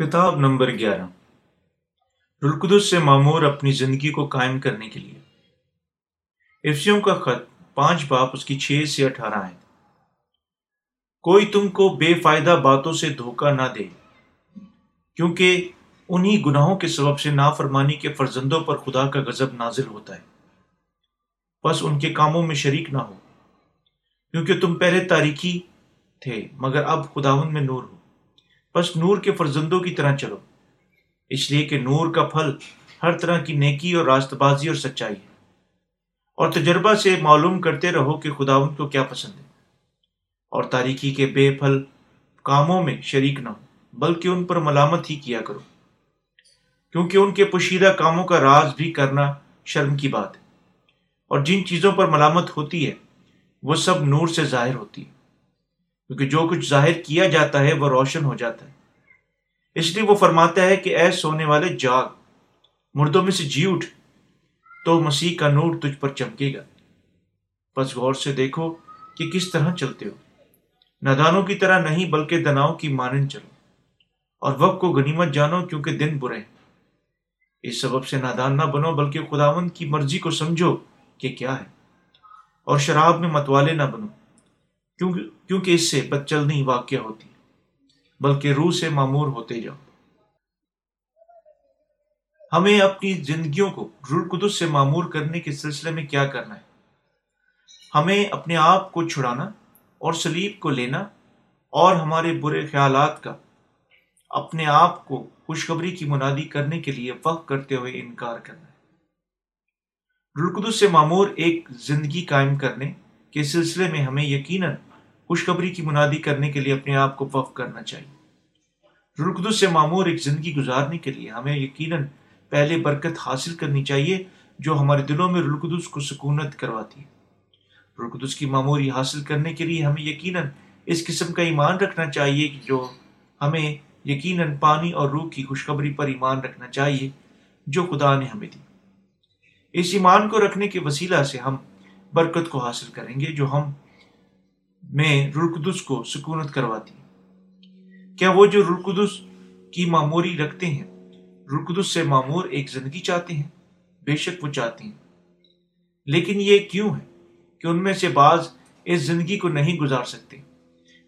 کتاب نمبر گیارہ۔ رلقدس سے معمور اپنی زندگی کو قائم کرنے کے لیے۔ افسیوں کا خط پانچ باپ، اس کی چھ سے اٹھارہ ہے کوئی تم کو بے فائدہ باتوں سے دھوکہ نہ دے، کیونکہ انہی گناہوں کے سبب سے نافرمانی کے فرزندوں پر خدا کا غضب نازل ہوتا ہے۔ بس ان کے کاموں میں شریک نہ ہو، کیونکہ تم پہلے تاریخی تھے، مگر اب خداون میں نور ہو۔ بس نور کے فرزندوں کی طرح چلو۔ اس لیے کہ نور کا پھل ہر طرح کی نیکی اور راست بازی اور سچائی ہے۔ اور تجربہ سے معلوم کرتے رہو کہ خدا ان کو کیا پسند ہے۔ اور تاریخی کے بے پھل کاموں میں شریک نہ ہو، بلکہ ان پر ملامت ہی کیا کرو۔ کیونکہ ان کے پوشیدہ کاموں کا راز بھی کرنا شرم کی بات ہے۔ اور جن چیزوں پر ملامت ہوتی ہے، وہ سب نور سے ظاہر ہوتی ہے۔ کیونکہ جو کچھ ظاہر کیا جاتا ہے وہ روشن ہو جاتا ہے۔ اس لیے وہ فرماتا ہے کہ اے سونے والے جاگ، مردوں میں سے جی اٹھ، تو مسیح کا نور تجھ پر چمکے گا۔ بس غور سے دیکھو کہ کس طرح چلتے ہو۔ نادانوں کی طرح نہیں بلکہ دناؤں کی مانند چلو۔ اور وقت کو غنیمت جانو کیونکہ دن برے ہیں۔ اس سبب سے نادان نہ بنو بلکہ خداون کی مرضی کو سمجھو کہ کیا ہے۔ اور شراب میں متوالے نہ بنو۔ کیونکہ اس سے بدچلنی واقع ہوتی، بلکہ روح سے معمور ہوتے جاؤ۔ ہمیں اپنی زندگیوں کو رول قدس سے معمور کرنے کے سلسلے میں کیا کرنا ہے؟ ہمیں اپنے آپ کو چھڑانا اور سلیب کو لینا اور ہمارے برے خیالات کا اپنے آپ کو خوشخبری کی منادی کرنے کے لیے وقت کرتے ہوئے انکار کرنا ہے۔ رلقدس سے معمور ایک زندگی قائم کرنے کے سلسلے میں ہمیں یقیناً خوشخبری کی منادی کرنے کے لیے اپنے آپ کو وقف کرنا چاہیے۔ رقدس سے معمور ایک زندگی گزارنے کے لیے ہمیں یقیناً پہلے برکت حاصل کرنی چاہیے جو ہمارے دلوں میں رلقدس کو سکونت کرواتی ہے۔ رلقدس کی معموری حاصل کرنے کے لیے ہمیں یقیناً اس قسم کا ایمان رکھنا چاہیے جو ہمیں یقیناً پانی اور روح کی خوشخبری پر ایمان رکھنا چاہیے جو خدا نے ہمیں دی۔ اس ایمان کو رکھنے کے وسیلہ سے ہم برکت کو حاصل کریں گے جو ہم میں رلقدس کو سکونت کرواتی کیا وہ جو رلقدس کی معموری رکھتے ہیں رلقدس سے معمور ایک زندگی چاہتے ہیں؟ بے شک وہ چاہتے ہیں۔ لیکن یہ کیوں ہے کہ ان میں سے بعض اس زندگی کو نہیں گزار سکتے؟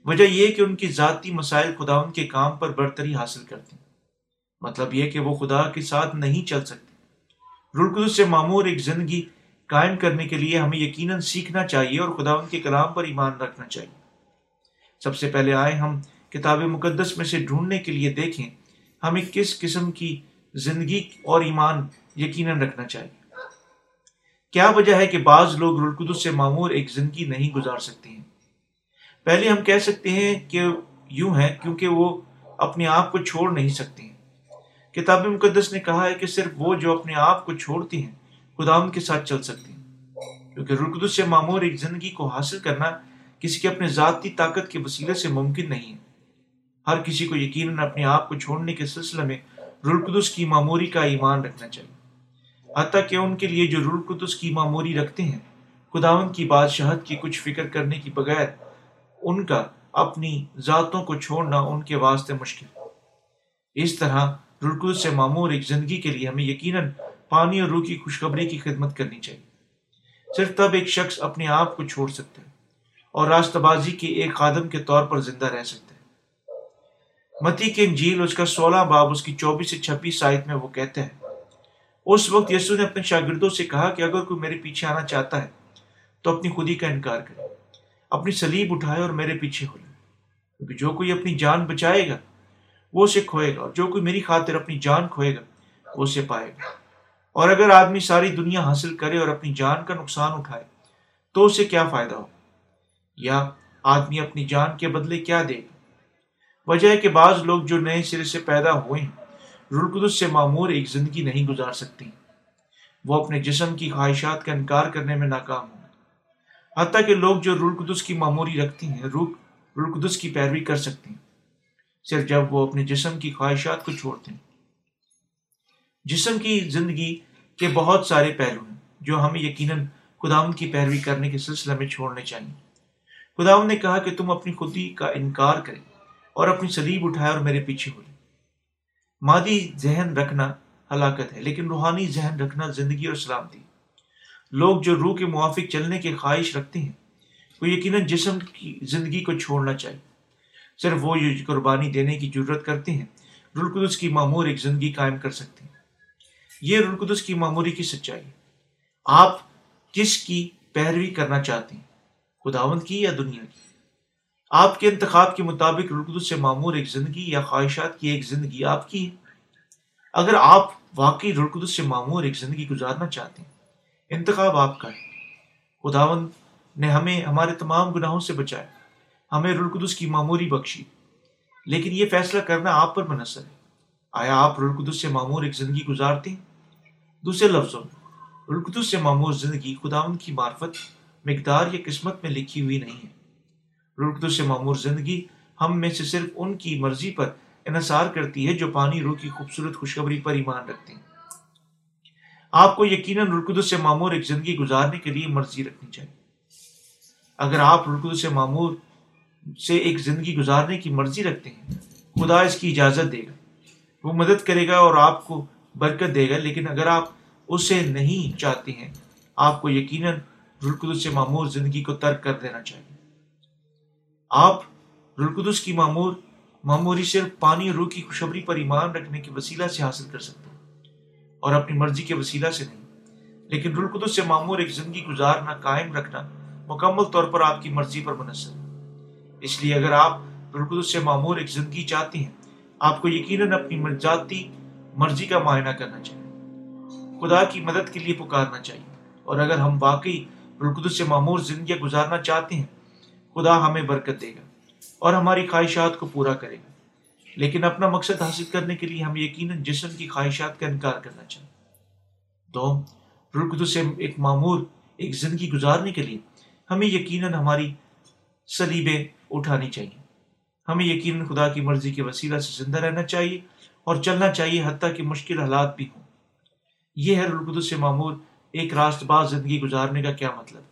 وجہ یہ کہ ان کی ذاتی مسائل خدا ان کے کام پر برتری حاصل کرتے ہیں۔ مطلب یہ کہ وہ خدا کے ساتھ نہیں چل سکتے۔ رلقدس سے معمور ایک زندگی قائم کرنے کے لیے ہمیں یقیناً سیکھنا چاہیے اور خدا ان کے کلام پر ایمان رکھنا چاہیے۔ سب سے پہلے آئے ہم کتاب مقدس میں سے ڈھونڈنے کے لیے دیکھیں ہمیں کس قسم کی زندگی اور ایمان یقیناً رکھنا چاہیے۔ کیا وجہ ہے کہ بعض لوگ رلقدس سے معمور ایک زندگی نہیں گزار سکتے ہیں؟ پہلے ہم کہہ سکتے ہیں کہ یوں ہے کیونکہ وہ اپنے آپ کو چھوڑ نہیں سکتے ہیں۔ کتاب مقدس نے کہا ہے کہ صرف وہ جو اپنے آپ کو چھوڑتی ہیں خداون کے ساتھ چل سکتے ہیں۔ کیونکہ رقدس سے معمور ایک زندگی کو حاصل کرنا کسی کے اپنے ذاتی طاقت کے وسیلے سے ممکن نہیں ہے۔ ہر کسی کو یقیناً اپنے آپ کو چھوڑنے کے سلسلے میں رلقدس کی معموری کا ایمان رکھنا چاہیے۔ حتیٰ کہ ان کے لیے جو رلقدس کی معموری رکھتے ہیں خداون کی بادشاہت کی کچھ فکر کرنے کی بغیر ان کا اپنی ذاتوں کو چھوڑنا ان کے واسطے مشکل۔ اس طرح رلقدس سے معمور ایک زندگی کے لیے ہمیں یقیناً پانی اور روح کی خوشخبری کی خدمت کرنی چاہیے۔ صرف تب ایک شخص اپنے آپ کو چھوڑ سکتا ہے اور راستہ بازی کے ایک خادم کے طور پر زندہ رہ سکتا ہے۔ متی کے انجیل اس کا سولہ باب اس کی چوبیس سے چھبیس آیت میں وہ کہتے ہیں اس وقت یسو نے اپنے شاگردوں سے کہا کہ اگر کوئی میرے پیچھے آنا چاہتا ہے تو اپنی خودی کا انکار کرے، اپنی سلیب اٹھائے اور میرے پیچھے ہو لے کیونکہ جو کوئی اپنی جان بچائے گا وہ اسے کھوئے گا اور جو کوئی میری خاطر اپنی جان کھوئے گا وہ اسے پائے گا۔ اور اگر آدمی ساری دنیا حاصل کرے اور اپنی جان کا نقصان اٹھائے، تو اسے کیا فائدہ ہو؟ یا آدمی اپنی جان کے بدلے کیا دے؟ گا وجہ ہے کہ بعض لوگ جو نئے سرے سے پیدا ہوئے ہیں رلقدس سے معمور ایک زندگی نہیں گزار سکتی۔ وہ اپنے جسم کی خواہشات کا انکار کرنے میں ناکام ہوں۔ حتیٰ کہ لوگ جو رلقدس کی معموری رکھتی ہیں رلقدس کی پیروی کر سکتی ہیں، صرف جب وہ اپنے جسم کی خواہشات کو چھوڑتے ہیں۔ جسم کی زندگی کے بہت سارے پہلو ہیں جو ہمیں یقیناً خداون کی پیروی کرنے کے سلسلے میں چھوڑنے چاہیے۔ خداون نے کہا کہ تم اپنی خودی کا انکار کرے اور اپنی سلیب اٹھائے اور میرے پیچھے ہو مادی ذہن رکھنا ہلاکت ہے، لیکن روحانی ذہن رکھنا زندگی اور سلامتی لوگ جو روح کے موافق چلنے کی خواہش رکھتے ہیں، وہ یقیناً جسم کی زندگی کو چھوڑنا چاہیے۔ صرف وہ جو قربانی دینے کی ضرورت کرتے ہیں رلقدس کی معمور ایک زندگی قائم کر سکتے ہیں۔ یہ رلقدس کی معموری کی سچائی آپ کس کی پیروی کرنا چاہتے ہیں؟ خداوند کی یا دنیا کی؟ آپ کے انتخاب کے مطابق رلقدس سے معمور ایک زندگی یا خواہشات کی ایک زندگی آپ کی ہے؟ اگر آپ واقعی رلقدس سے معمور ایک زندگی گزارنا چاہتے ہیں، انتخاب آپ کا ہے۔ خداوند نے ہمیں ہمارے تمام گناہوں سے بچایا۔ ہمیں رلقدس کی معموری بخشی۔ لیکن یہ فیصلہ کرنا آپ پر منحصر ہے۔ آیا آپ رلقدس سے معمور ایک زندگی گزارتے ہیں؟ دوسرے لفظوں میں رلقدس سے معمور زندگی خداوند کی معرفت مقدار یا قسمت میں لکھی ہوئی نہیں ہے۔ رلقدس سے معمور زندگی ہم میں سے صرف ان کی مرضی پر انحصار کرتی ہے جو پانی، روح کی خوبصورت خوشخبری پر ایمان رکھتے ہیں۔ آپ کو یقیناً رلقدس سے معمور ایک زندگی گزارنے کے لیے مرضی رکھنی چاہیے۔ اگر آپ رلقدس سے معمور سے ایک زندگی گزارنے کی مرضی رکھتے ہیں، خدا اس کی اجازت دے گا۔ وہ مدد کرے گا اور آپ کو برکت دے گا، لیکن اگر آپ اسے نہیں چاہتے ہیں، آپ کو یقیناً رلقدس سے معمور زندگی کو ترک کر دینا چاہیے۔ آپ رلقدس کی معمور، معموری صرف پانی اور روح کی خوشبری پر ایمان رکھنے کے وسیلہ سے حاصل کر سکتے ہیں، اور اپنی مرضی کے وسیلہ سے نہیں۔ لیکن رلقدس سے معمور ایک زندگی گزارنا، قائم رکھنا مکمل طور پر آپ کی مرضی پر منحصر ہے۔ اس لیے اگر آپ رلقدس سے معمور ایک زندگی چاہتے ہیں، آپ کو یقیناً اپنی ذاتی مرضی کا معائنہ کرنا چاہیے۔ خدا کی مدد کے لیے پکارنا چاہیے۔ اور اگر ہم واقعی رلقدس سے معمور زندگیاں گزارنا چاہتے ہیں، خدا ہمیں برکت دے گا اور ہماری خواہشات کو پورا کرے گا۔ لیکن اپنا مقصد حاصل کرنے کے لیے ہم یقیناً جسم کی خواہشات کا انکار کرنا چاہیں دوم رلقدس سے ایک معمور، ایک زندگی گزارنے کے لیے ہمیں یقیناً ہماری سلیبیں اٹھانی چاہیے۔ ہمیں یقیناً خدا کی مرضی کے وسیلہ سے زندہ رہنا چاہیے۔ اور چلنا چاہیے حتیٰ کہ مشکل حالات بھی ہوں۔ یہ ہے رلقدس سے معمول ایک راست باز زندگی گزارنے کا کیا مطلب؟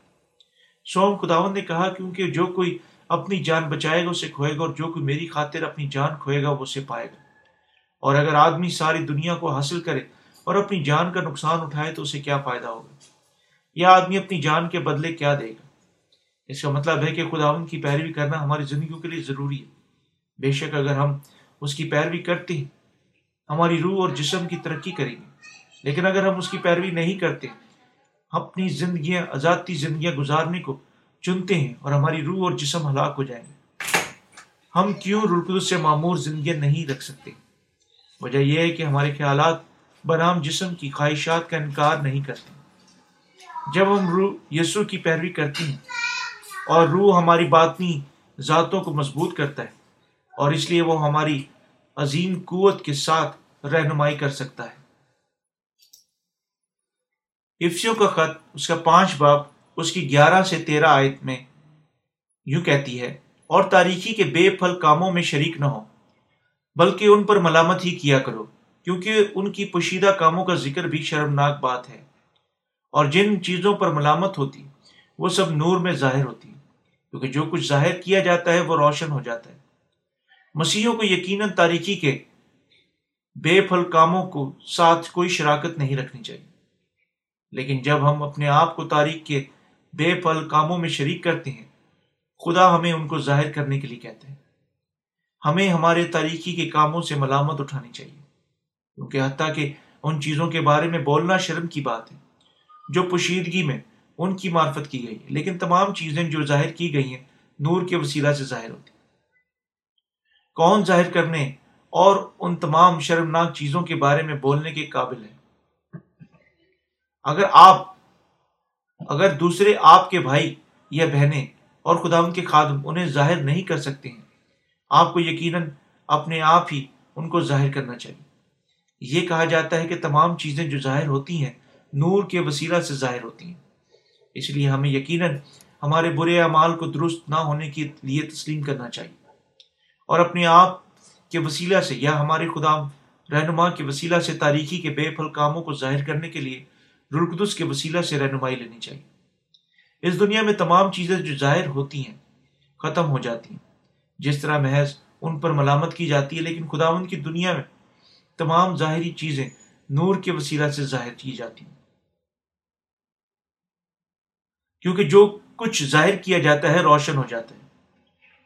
سوم خداون نے کہا، کیونکہ جو کوئی اپنی جان بچائے گا، اسے کھوئے گا، اور جو کوئی میری خاطر اپنی جان کھوئے گا، وہ اسے پائے گا۔ اور اگر آدمی ساری دنیا کو حاصل کرے اور اپنی جان کا نقصان اٹھائے، تو اسے کیا فائدہ ہوگا؟ یا آدمی اپنی جان کے بدلے کیا دے گا؟ اس کا مطلب ہے کہ خداون کی پیروی کرنا ہماری زندگیوں کے لیے ضروری ہے۔ بے شک اگر ہم اس کی پیروی کرتے ہیں ہماری روح اور جسم کی ترقی کریں گے۔ لیکن اگر ہم اس کی پیروی نہیں کرتے اپنی زندگیاں، آزادی زندگیاں گزارنے کو چنتے ہیں اور ہماری روح اور جسم ہلاک ہو جائیں گے۔ ہم کیوں رلقدس سے معمور زندگیاں نہیں رکھ سکتے؟ وجہ یہ ہے کہ ہمارے خیالات بنام جسم کی خواہشات کا انکار نہیں کرتے۔ جب ہم روح یسو کی پیروی کرتے ہیں اور روح ہماری باطنی ذاتوں کو مضبوط کرتا ہے اور اس لیے وہ ہماری عظیم قوت کے ساتھ رہنمائی کر سکتا ہے۔ افسیوں کا خط، اس کا پانچ باب، اس کی گیارہ سے تیرہ آیت میں یوں کہتی ہے، اور تاریخی کے بے پھل کاموں میں شریک نہ ہو، بلکہ ان پر ملامت ہی کیا کرو، کیونکہ ان کی پوشیدہ کاموں کا ذکر بھی شرمناک بات ہے۔ اور جن چیزوں پر ملامت ہوتی، وہ سب نور میں ظاہر ہوتی، کیونکہ جو کچھ ظاہر کیا جاتا ہے وہ روشن ہو جاتا ہے۔ مسیحوں کو یقیناً تاریخی کے بے پھل کاموں کو ساتھ کوئی شراکت نہیں رکھنی چاہیے۔ لیکن جب ہم اپنے آپ کو تاریخ کے بے پھل کاموں میں شریک کرتے ہیں، خدا ہمیں ان کو ظاہر کرنے کے لیے کہتے ہیں۔ ہمیں ہمارے تاریخی کے کاموں سے ملامت اٹھانی چاہیے، کیونکہ حتیٰ کہ ان چیزوں کے بارے میں بولنا شرم کی بات ہے۔ جو پوشیدگی میں ان کی معرفت کی گئی ہے، لیکن تمام چیزیں جو ظاہر کی گئی ہیں، نور کے وسیلہ سے ظاہر ہوتی کون ظاہر کرنے اور ان تمام شرمناک چیزوں کے بارے میں بولنے کے قابل ہے اگر آپ، اگر دوسرے آپ کے بھائی یا بہنیں اور خدا ان کے خادم انہیں ظاہر نہیں کر سکتے ہیں، آپ کو یقیناً اپنے آپ ہی ان کو ظاہر کرنا چاہیے۔ یہ کہا جاتا ہے کہ تمام چیزیں جو ظاہر ہوتی ہیں، نور کے وسیلہ سے ظاہر ہوتی ہیں۔ اس لیے ہمیں یقیناً ہمارے برے اعمال کو درست نہ ہونے کے لیے تسلیم کرنا چاہیے۔ اور اپنے آپ کے وسیلہ سے، یا ہمارے خدا رہنما کے وسیلہ سے تاریخی کے بے پھل کاموں کو ظاہر کرنے کے لیے رلقدس کے وسیلہ سے رہنمائی لینی چاہیے۔ اس دنیا میں تمام چیزیں جو ظاہر ہوتی ہیں، ختم ہو جاتی ہیں۔ جس طرح محض ان پر ملامت کی جاتی ہے، لیکن خدا ان کی دنیا میں تمام ظاہری چیزیں نور کے وسیلہ سے ظاہر کی جاتی ہیں۔ کیونکہ جو کچھ ظاہر کیا جاتا ہے، روشن ہو جاتا ہے۔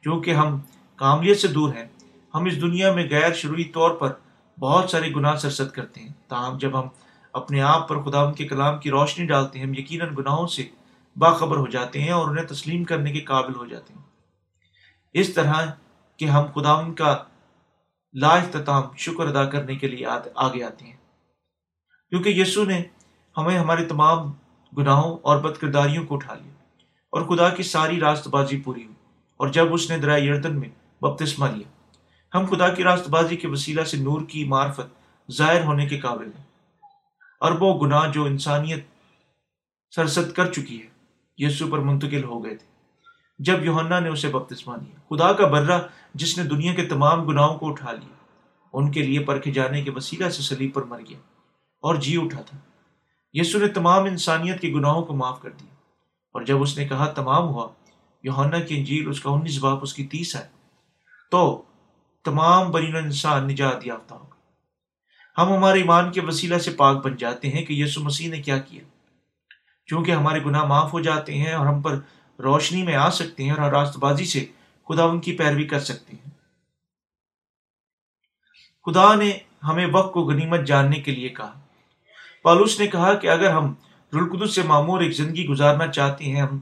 کیونکہ ہم کاملیت سے دور ہیں ہم اس دنیا میں غیر شروعی طور پر بہت سارے گناہ سرست کرتے ہیں، تاہم جب ہم اپنے آپ پر خدا کے کلام کی روشنی ڈالتے ہیں، ہم یقیناً گناہوں سے باخبر ہو جاتے ہیں اور انہیں تسلیم کرنے کے قابل ہو جاتے ہیں۔ اس طرح کہ ہم خدا کا لا اختتام شکر ادا کرنے کے لیے آگے آتے ہیں۔ کیونکہ یسو نے ہمیں ہمارے تمام گناہوں اور بد کرداریوں کو اٹھا لیا اور خدا کی ساری راست بازی پوری ہوئی اور جب اس نے درائے یردن میں بپتسمہ لیا ہم خدا کی راست بازی کے وسیلہ سے نور کی معرفت ظاہر ہونے کے قابل ہیں۔ اور وہ گناہ جو انسانیت سرست کر چکی ہے یسو پر منتقل ہو گئے تھے۔ جب یوہنا نے اسے بپتسمہ لیا، خدا کا برہ جس نے دنیا کے تمام گناہوں کو اٹھا لیا، ان کے لیے پرکھے جانے کے وسیلہ سے سلیب پر مر گیا اور جی اٹھا تھا۔ یسو نے تمام انسانیت کے گناہوں کو معاف کر دیا اور جب اس نے کہا تمام ہوا یوہنا کی انجیل اس کا انیس باپ اس کی تیس ہے تو تمام برین انسان نجات یافتہ ہوگا ہم ہمارے ایمان کے وسیلہ سے پاک بن جاتے ہیں کہ یسو مسیح نے کیا کیا۔ چونکہ ہمارے گناہ معاف ہو جاتے ہیں اور ہم پر روشنی میں آ سکتے ہیں اور راست بازی سے خدا ان کی پیروی کر سکتے ہیں۔ خدا نے ہمیں وقت کو غنیمت جاننے کے لیے کہا۔ پالوس نے کہا کہ اگر ہم رلقدس سے معمور ایک زندگی گزارنا چاہتے ہیں، ہم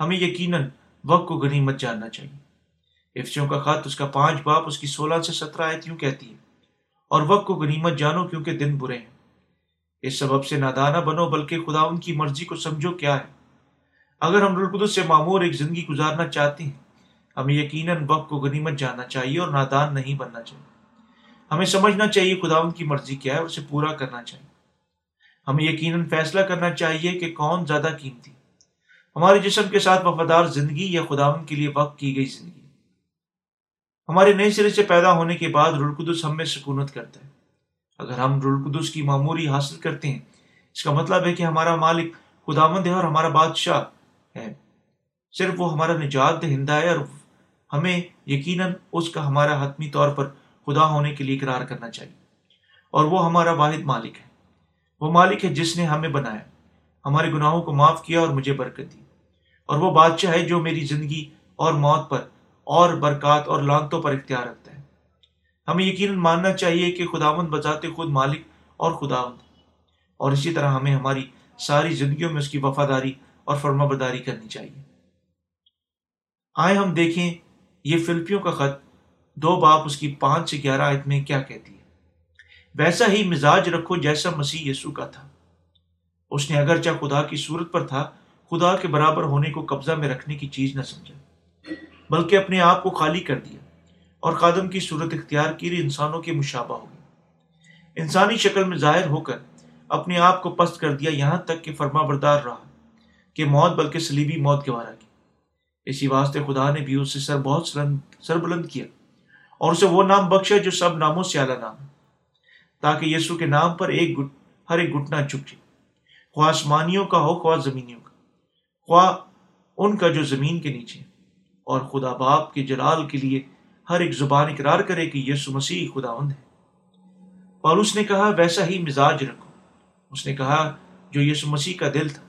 ہمیں یقیناً وقت کو غنیمت جاننا چاہیے۔ افسیوں کا خط اس کا پانچ باپ اس کی سولہ سے سترہ آیت یوں کہتی ہے اور وقت کو غنیمت جانو کیونکہ دن برے ہیں۔ اس سبب سے نادانہ بنو بلکہ خدا ان کی مرضی کو سمجھو کیا ہے۔ اگر ہم رلقدس سے معمور ایک زندگی گزارنا چاہتے ہیں، ہمیں یقیناً وقت کو غنیمت جاننا چاہیے اور نادان نہیں بننا چاہیے۔ ہمیں سمجھنا چاہیے خدا ان کی مرضی کیا ہے اور اسے پورا کرنا چاہیے۔ ہمیں یقیناً فیصلہ کرنا چاہیے کہ کون زیادہ قیمتی۔ ہمارے جسم کے ساتھ وفادار زندگی یا خدا کے لیے وقت کی گئی زندگی۔ ہمارے نئے سرے سے پیدا ہونے کے بعد رلقدس ہم میں سکونت کرتا ہے۔ اگر ہم رلقدس کی معموری حاصل کرتے ہیں، اس کا مطلب ہے کہ ہمارا مالک خدامند ہے اور ہمارا بادشاہ ہے۔ صرف وہ ہمارا نجات دہندہ ہے اور ہمیں یقیناً اس کا ہمارا حتمی طور پر خدا ہونے کے لیے اقرار کرنا چاہیے۔ اور وہ ہمارا واحد مالک ہے۔ وہ مالک ہے جس نے ہمیں بنایا۔ ہمارے گناہوں کو معاف کیا اور مجھے برکت دی۔ اور وہ بادشاہ ہے جو میری زندگی اور موت پر اور برکات اور لانتوں پر اختیار رکھتا ہے ہمیں یقیناً ماننا چاہیے کہ خداوند بذات خود مالک اور خداوند اور اسی طرح ہمیں ہماری ساری زندگیوں میں اس کی وفاداری اور فرما برداری کرنی چاہیے۔ آئے ہم دیکھیں یہ فلپیوں کا خط دو باپ اس کی پانچ سے گیارہ آیت میں کیا کہتی ہے۔ ویسا ہی مزاج رکھو جیسا مسیح یسو کا تھا۔ اس نے اگرچہ خدا کی صورت پر تھا، خدا کے برابر ہونے کو قبضہ میں رکھنے کی چیز نہ سمجھا۔ بلکہ اپنے آپ کو خالی کر دیا اور قادم کی صورت اختیار کی انسانوں کے مشابہ ہو گئی۔ انسانی شکل میں ظاہر ہو کر اپنے آپ کو پست کر دیا، یہاں تک کہ فرما بردار رہا کہ موت بلکہ سلیبی موت گوارا کی۔ اسی واسطے خدا نے بھی اس سے سر بہت سر بلند کیا اور اسے وہ نام بخشا جو سب ناموں سے اعلیٰ نام ہے، تاکہ یسو کے نام پر ایک گٹ، ہر ایک گھٹنا چک جائے۔ خواہ آسمانیوں کا ہو، خواہ زمینیوں کا۔ خواہ ان کا جو زمین کے نیچے۔ اور خدا باپ کے جلال کے لیے ہر ایک زبان اقرار کرے کہ یسو مسیح خدا ہے۔ اور اس نے کہا، ویسا ہی مزاج رکھو۔ اس نے کہا، جو یسو مسیح کا دل تھا۔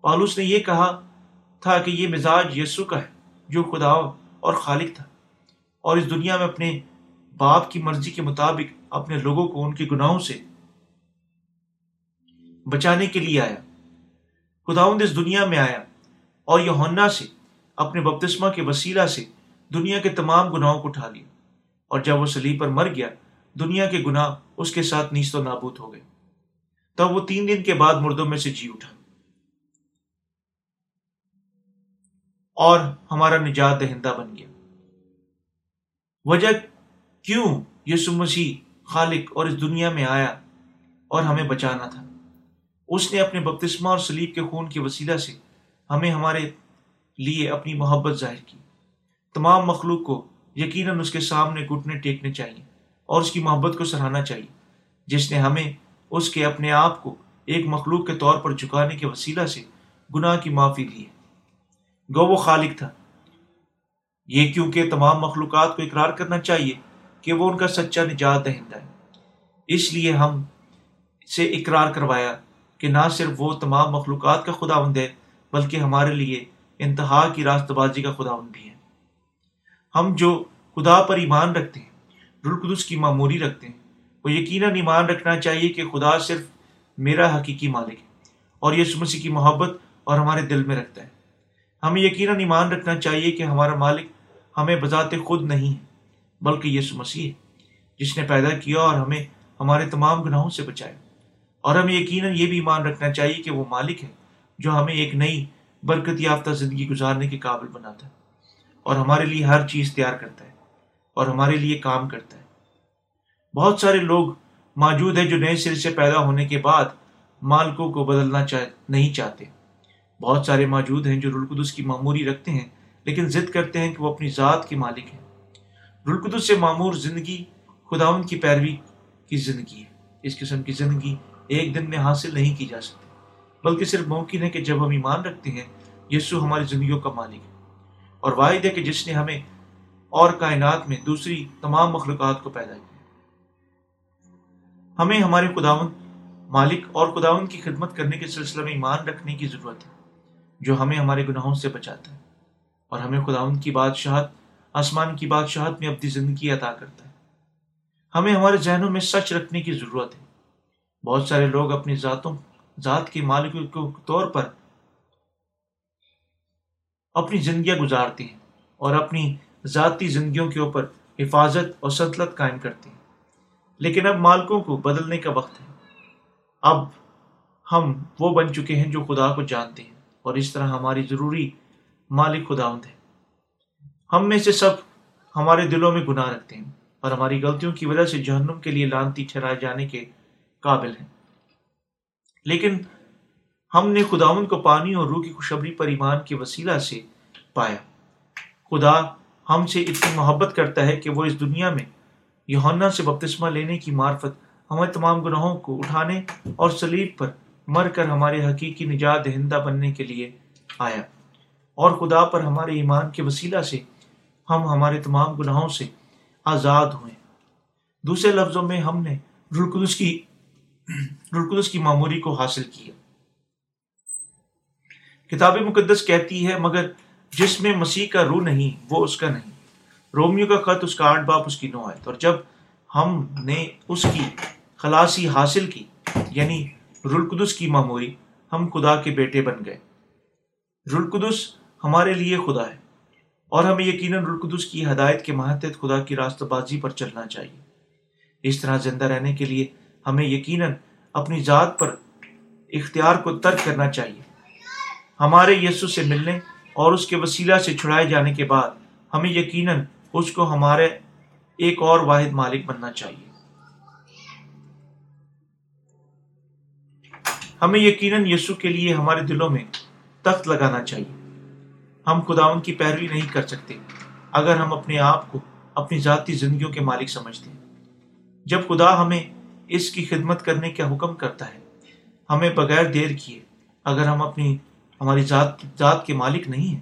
پالوس نے یہ کہا تھا کہ یہ مزاج یسو کا ہے، جو خدا اور خالق تھا۔ اور اس دنیا میں اپنے باپ کی مرضی کے مطابق اپنے لوگوں کو ان کے گناہوں سے بچانے کے لیے آیا۔ خداوند اس دنیا میں آیا اور یوہنا سے اپنے بپتسمہ کے وسیلہ سے دنیا کے تمام گناہوں کو اٹھا لیا اور جب وہ سلیب پر مر گیا، دنیا کے گناہ اس کے ساتھ نیست و نابود ہو گئے۔ تب وہ تین دن کے بعد مردوں میں سے جی اٹھا۔ اور ہمارا نجات دہندہ بن گیا۔ وجہ کیوں یسو مسیح خالق اور اس دنیا میں آیا اور ہمیں بچانا تھا؟ اس نے اپنے بپتسمہ اور سلیب کے خون کے وسیلہ سے ہمیں ہمارے لیے اپنی محبت ظاہر کی۔ تمام مخلوق کو یقیناً اس کے سامنے گھٹنے ٹیکنے چاہیے اور اس کی محبت کو سراہنا چاہیے، جس نے ہمیں اس کے اپنے آپ کو ایک مخلوق کے طور پر جھکانے کے وسیلہ سے گناہ کی معافی دی ہے۔ گو، وہ خالق تھا۔ یہ کیونکہ تمام مخلوقات کو اقرار کرنا چاہیے کہ وہ ان کا سچا نجات دہندہ ہے۔ اس لیے ہم سے اقرار کروایا کہ نہ صرف وہ تمام مخلوقات کا خداوند ہے، بلکہ ہمارے لیے انتہا کی راست بازی کا خداوند بھی ہے ہم جو خدا پر ایمان رکھتے ہیں رلقدس کی معموری رکھتے ہیں، وہ یقیناً ایمان رکھنا چاہیے کہ خدا صرف میرا حقیقی مالک ہے اور یسو مسیح کی محبت اور ہمارے دل میں رکھتا ہے۔ ہمیں یقیناً ایمان رکھنا چاہیے کہ ہمارا مالک ہمیں بذات خود نہیں ہے، بلکہ یسو مسیح ہے، جس نے پیدا کیا اور ہمیں ہمارے تمام گناہوں سے بچایا۔ اور ہمیں یقیناً یہ بھی ایمان رکھنا چاہیے کہ وہ مالک ہے، جو ہمیں ایک نئی برکت یافتہ زندگی گزارنے کے قابل بناتا ہے اور ہمارے لیے ہر چیز تیار کرتا ہے اور ہمارے لیے کام کرتا ہے۔ بہت سارے لوگ موجود ہیں جو نئے سر سے پیدا ہونے کے بعد مالکوں کو بدلنا چاہ، نہیں چاہتے۔ بہت سارے موجود ہیں جو رلقدس کی معموری رکھتے ہیں، لیکن ضد کرتے ہیں کہ وہ اپنی ذات کے مالک ہیں۔ رلقدس سے معمور زندگی خداون کی پیروی کی زندگی ہے۔ اس قسم کی زندگی ایک دن میں حاصل نہیں کی جا سکتی۔ بلکہ صرف ممکن ہے کہ جب ہم ایمان رکھتے ہیں یسو ہماری زندگیوں کا مالک ہے۔ اور واحد ہے کہ جس نے ہمیں اور کائنات میں دوسری تمام مخلوقات کو پیدا کیا۔ ہمیں ہمارے خداون مالک اور خداون کی خدمت کرنے کے سلسلہ میں ایمان رکھنے کی ضرورت ہے، جو ہمیں ہمارے گناہوں سے بچاتا ہے۔ اور ہمیں خداون کی بادشاہت، آسمان کی بادشاہت میں اپنی زندگی عطا کرتا ہے۔ ہمیں ہمارے ذہنوں میں سچ رکھنے کی ضرورت ہے۔ بہت سارے لوگ اپنی ذاتوں ذات کے مالک کے طور پر اپنی زندگیاں گزارتے ہیں اور اپنی ذاتی زندگیوں کے اوپر حفاظت اور سنتلت قائم کرتے ہیں۔ لیکن اب مالکوں کو بدلنے کا وقت ہے۔ اب ہم وہ بن چکے ہیں جو خدا کو جانتے ہیں اور اس طرح ہماری ضروری مالک خدا ہے ہم میں سے سب ہمارے دلوں میں گناہ رکھتے ہیں اور ہماری غلطیوں کی وجہ سے جہنم کے لیے لانتی ٹھہرائے جانے کے قابل ہیں۔ لیکن ہم نے خداون کو پانی اور روح کی خوشبری پر ایمان کے وسیلہ سے پایا۔ خدا ہم سے اتنی محبت کرتا ہے کہ وہ اس دنیا میں یونا سے بپتسمہ لینے کی معرفت ہمارے تمام گناہوں کو اٹھانے اور سلیب پر مر کر ہمارے حقیقی نجات دہندہ بننے کے لیے آیا۔ اور خدا پر ہمارے ایمان کے وسیلہ سے ہم ہمارے تمام گناہوں سے آزاد ہوئے۔ دوسرے لفظوں میں ہم نے رلقدس کی رلقدس کی معموری کو حاصل کیا۔ کتاب مقدس کہتی ہے، مگر جس میں مسیح کا روح نہیں، وہ اس کا نہیں۔ رومیو کا خط، اس کا آٹھ باپ، اس کی نو آئے اور جب ہم نے اس کی خلاصی حاصل کی یعنی رلقدس کی معموری ہم خدا کے بیٹے بن گئے۔ رلقدس ہمارے لیے خدا ہے، اور ہمیں یقیناً رلقدس کی ہدایت کے ماتحت خدا کی راستہ بازی پر چلنا چاہیے۔ اس طرح زندہ رہنے کے لیے ہمیں یقیناً اپنی ذات پر اختیار کو ترک کرنا چاہیے۔ ہمارے یسو سے ملنے اور اس کے وسیلہ سے چھڑائے جانے کے بعد ہمیں یقیناً اس کو ہمارے ایک اور واحد مالک بننا چاہیے۔ ہمیں یقیناً یسو کے لیے ہمارے دلوں میں تخت لگانا چاہیے۔ ہم خداون کی پیروی نہیں کر سکتے اگر ہم اپنے آپ کو اپنی ذاتی زندگیوں کے مالک سمجھتے۔ ہیں جب خدا ہمیں اس کی خدمت کرنے کا حکم کرتا ہے۔ ہمیں بغیر دیر کیے، اگر ہم اپنی، ہماری ذات ذات کے مالک نہیں ہیں۔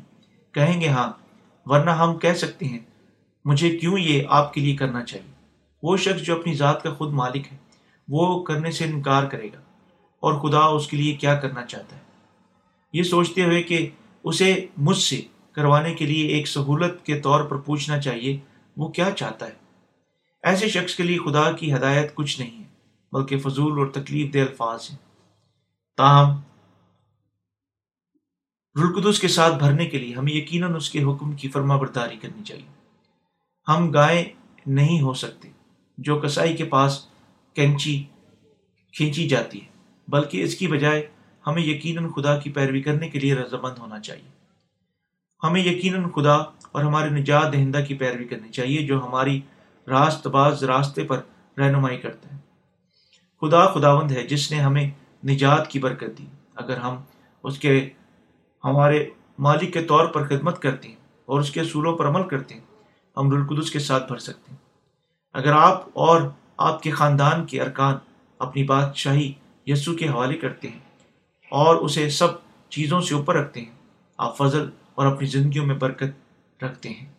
کہیں گے ہاں ورنہ ہم کہہ سکتے ہیں، مجھے کیوں یہ آپ کے لیے کرنا چاہیے؟ وہ شخص جو اپنی ذات کا خود مالک ہے، وہ کرنے سے انکار کرے گا۔ اور خدا اس کے لیے کیا کرنا چاہتا ہے؟ یہ سوچتے ہوئے کہ اسے مجھ سے کروانے کے لیے ایک سہولت کے طور پر پوچھنا چاہیے، وہ کیا چاہتا ہے؟ ایسے شخص کے لیے خدا کی ہدایت کچھ نہیں ہے۔ بلکہ فضول اور تکلیف دہ الفاظ ہیں۔ تاہم رلقدس کے ساتھ بھرنے کے لیے ہمیں یقیناً اس کے حکم کی فرما برداری کرنی چاہیے۔ ہم گائے نہیں ہو سکتے جو کسائی کے پاس کینچی کھینچی جاتی ہے، بلکہ اس کی بجائے ہمیں یقیناً خدا کی پیروی کرنے کے لیے رضامند ہونا چاہیے۔ ہمیں یقیناً خدا اور ہمارے نجات دہندہ کی پیروی کرنی چاہیے جو ہماری راست باز راستے پر رہنمائی کرتا ہے۔ خدا خداوند ہے، جس نے ہمیں نجات کی برکت دی۔ اگر ہم اس کے، ہمارے مالک کے طور پر خدمت کرتے ہیں اور اس کے اصولوں پر عمل کرتے ہیں، ہم رلقدس کے ساتھ بھر سکتے ہیں۔ اگر آپ اور آپ کے خاندان کے ارکان اپنی بادشاہی یسو کے حوالے کرتے ہیں اور اسے سب چیزوں سے اوپر رکھتے ہیں، آپ فضل اور اپنی زندگیوں میں برکت رکھتے ہیں۔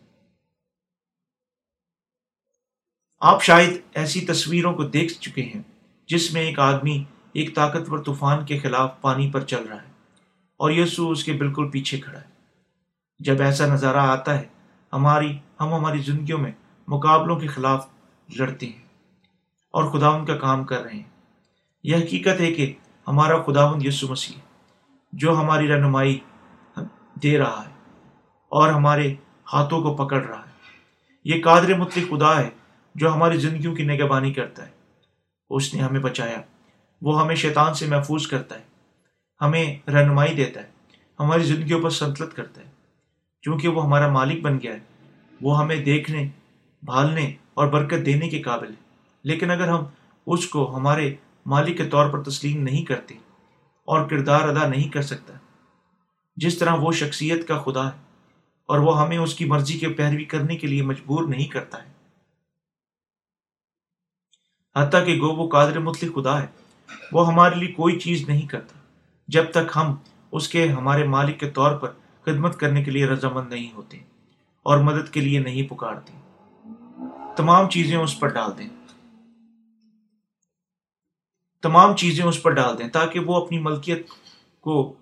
آپ شاید ایسی تصویروں کو دیکھ چکے ہیں جس میں ایک آدمی ایک طاقتور طوفان کے خلاف پانی پر چل رہا ہے اور یسو اس کے بالکل پیچھے کھڑا ہے۔ جب ایسا نظارہ آتا ہے، ہماری، ہم ہماری زندگیوں میں مقابلوں کے خلاف لڑتے ہیں اور خداون کا کام کر رہے ہیں۔ یہ حقیقت ہے کہ ہمارا خداون یسو مسیح جو ہماری رہنمائی دے رہا ہے اور ہمارے ہاتھوں کو پکڑ رہا ہے۔ یہ قادر مطلق خدا ہے جو ہماری زندگیوں کی نگہبانی کرتا ہے۔ اس نے ہمیں بچایا۔ وہ ہمیں شیطان سے محفوظ کرتا ہے، ہمیں رہنمائی دیتا ہے، ہماری زندگیوں پر سنتلت کرتا ہے۔ کیونکہ وہ ہمارا مالک بن گیا ہے، وہ ہمیں دیکھنے، بھالنے اور برکت دینے کے قابل ہے۔ لیکن اگر ہم اس کو ہمارے مالک کے طور پر تسلیم نہیں کرتے اور کردار ادا نہیں کر سکتا، جس طرح وہ شخصیت کا خدا ہے اور وہ ہمیں اس کی مرضی کے پیروی کرنے کے لیے مجبور نہیں کرتا ہے حتیٰ کہ گو وہ قادر مطلق خدا ہے۔ وہ ہمارے لیے کوئی چیز نہیں کرتا۔ جب تک ہم اس کے ہمارے مالک کے طور پر خدمت کرنے کے لیے رضامند نہیں ہوتے اور مدد کے لیے نہیں پکارتے۔ تمام چیزیں اس پر ڈال دیں۔ تمام چیزیں اس پر ڈال دیں تاکہ وہ اپنی ملکیت کو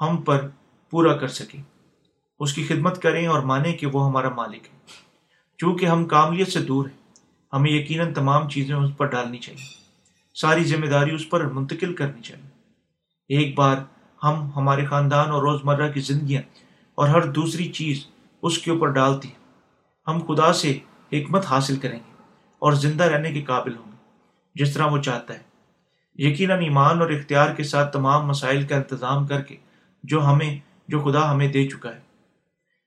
ہم پر پورا کر سکے۔ اس کی خدمت کریں اور مانیں کہ وہ ہمارا مالک ہے۔ چونکہ ہم کاملیت سے دور ہیں۔ ہمیں یقیناً تمام چیزیں اس پر ڈالنی چاہیے۔ ساری ذمہ داری اس پر منتقل کرنی چاہیے۔ ایک بار ہم ہمارے خاندان اور روزمرہ کی زندگیاں اور ہر دوسری چیز اس کے اوپر ڈالتی ہیں۔ ہم خدا سے حکمت حاصل کریں گے اور زندہ رہنے کے قابل ہوں گے، جس طرح وہ چاہتا ہے۔ یقیناً ایمان اور اختیار کے ساتھ تمام مسائل کا انتظام کر کے جو ہمیں، جو خدا ہمیں دے چکا ہے۔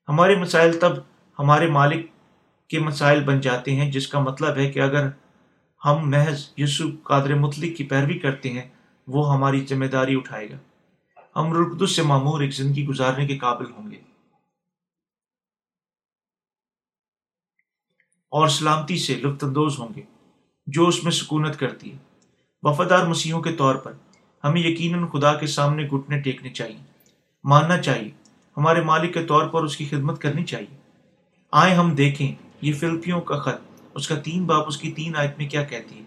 ہمارے مسائل تب ہمارے مالک کے مسائل بن جاتے ہیں، جس کا مطلب ہے کہ اگر ہم محض یسو قادر مطلق کی پیروی کرتے ہیں، وہ ہماری ذمہ داری اٹھائے گا۔ ہم رقدس سے معمور ایک زندگی گزارنے کے قابل ہوں گے۔ اور سلامتی سے لطف اندوز ہوں گے، جو اس میں سکونت کرتی ہے۔ وفادار مسیحوں کے طور پر، ہمیں یقیناً خدا کے سامنے گھٹنے ٹیکنے چاہیے۔ ماننا چاہیے۔ ہمارے مالک کے طور پر اس کی خدمت کرنی چاہیے۔ آئے ہم دیکھیں۔ یہ فلپیوں کا خط، اس کا تین باپ، اس کی تین آیت میں کیا کہتی ہے؟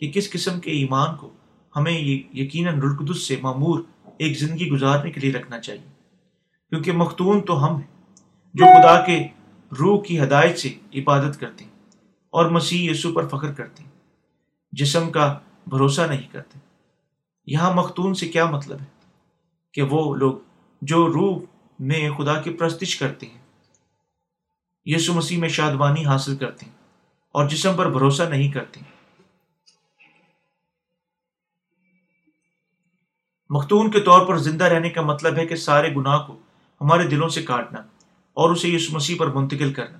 کہ کس قسم کے ایمان کو ہمیں یقیناً رلقدس سے معمور ایک زندگی گزارنے کے لیے رکھنا چاہیے؟ کیونکہ مختون تو ہم ہیں، جو خدا کے روح کی ہدایت سے عبادت کرتے ہیں اور مسیح یسو پر فخر کرتے ہیں، جسم کا بھروسہ نہیں کرتے۔ یہاں مختون سے کیا مطلب ہے؟ کہ وہ لوگ جو روح میں خدا کی پرستش کرتے ہیں یسو مسیح میں شادوانی حاصل کرتے ہیں اور جسم پر بھروسہ نہیں کرتے مختون کے طور پر زندہ رہنے کا مطلب ہے کہ سارے گناہ کو ہمارے دلوں سے کاٹنا اور اسے یسو مسیح پر منتقل کرنا۔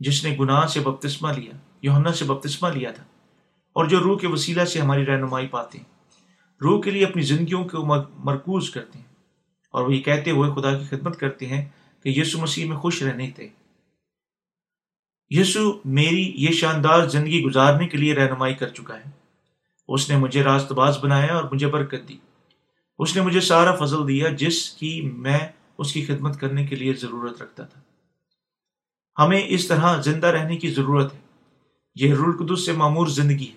جس نے گناہ سے بپتسمہ لیا یونا سے بپتسمہ لیا تھا اور جو روح کے وسیلہ سے ہماری رہنمائی پاتے ہیں۔ روح کے لیے اپنی زندگیوں کو مرکوز کرتے ہیں اور وہ یہ کہتے ہوئے خدا کی خدمت کرتے ہیں کہ یسو مسیح میں خوش رہنے تھے۔ یسو میری یہ شاندار زندگی گزارنے کے لیے رہنمائی کر چکا ہے۔ اس نے مجھے راست باز بنایا اور مجھے برکت دی۔ اس نے مجھے سارا فضل دیا جس کی میں اس کی خدمت کرنے کے لیے ضرورت رکھتا تھا۔ ہمیں اس طرح زندہ رہنے کی ضرورت ہے۔ یہ رلقدس سے معمور زندگی ہے۔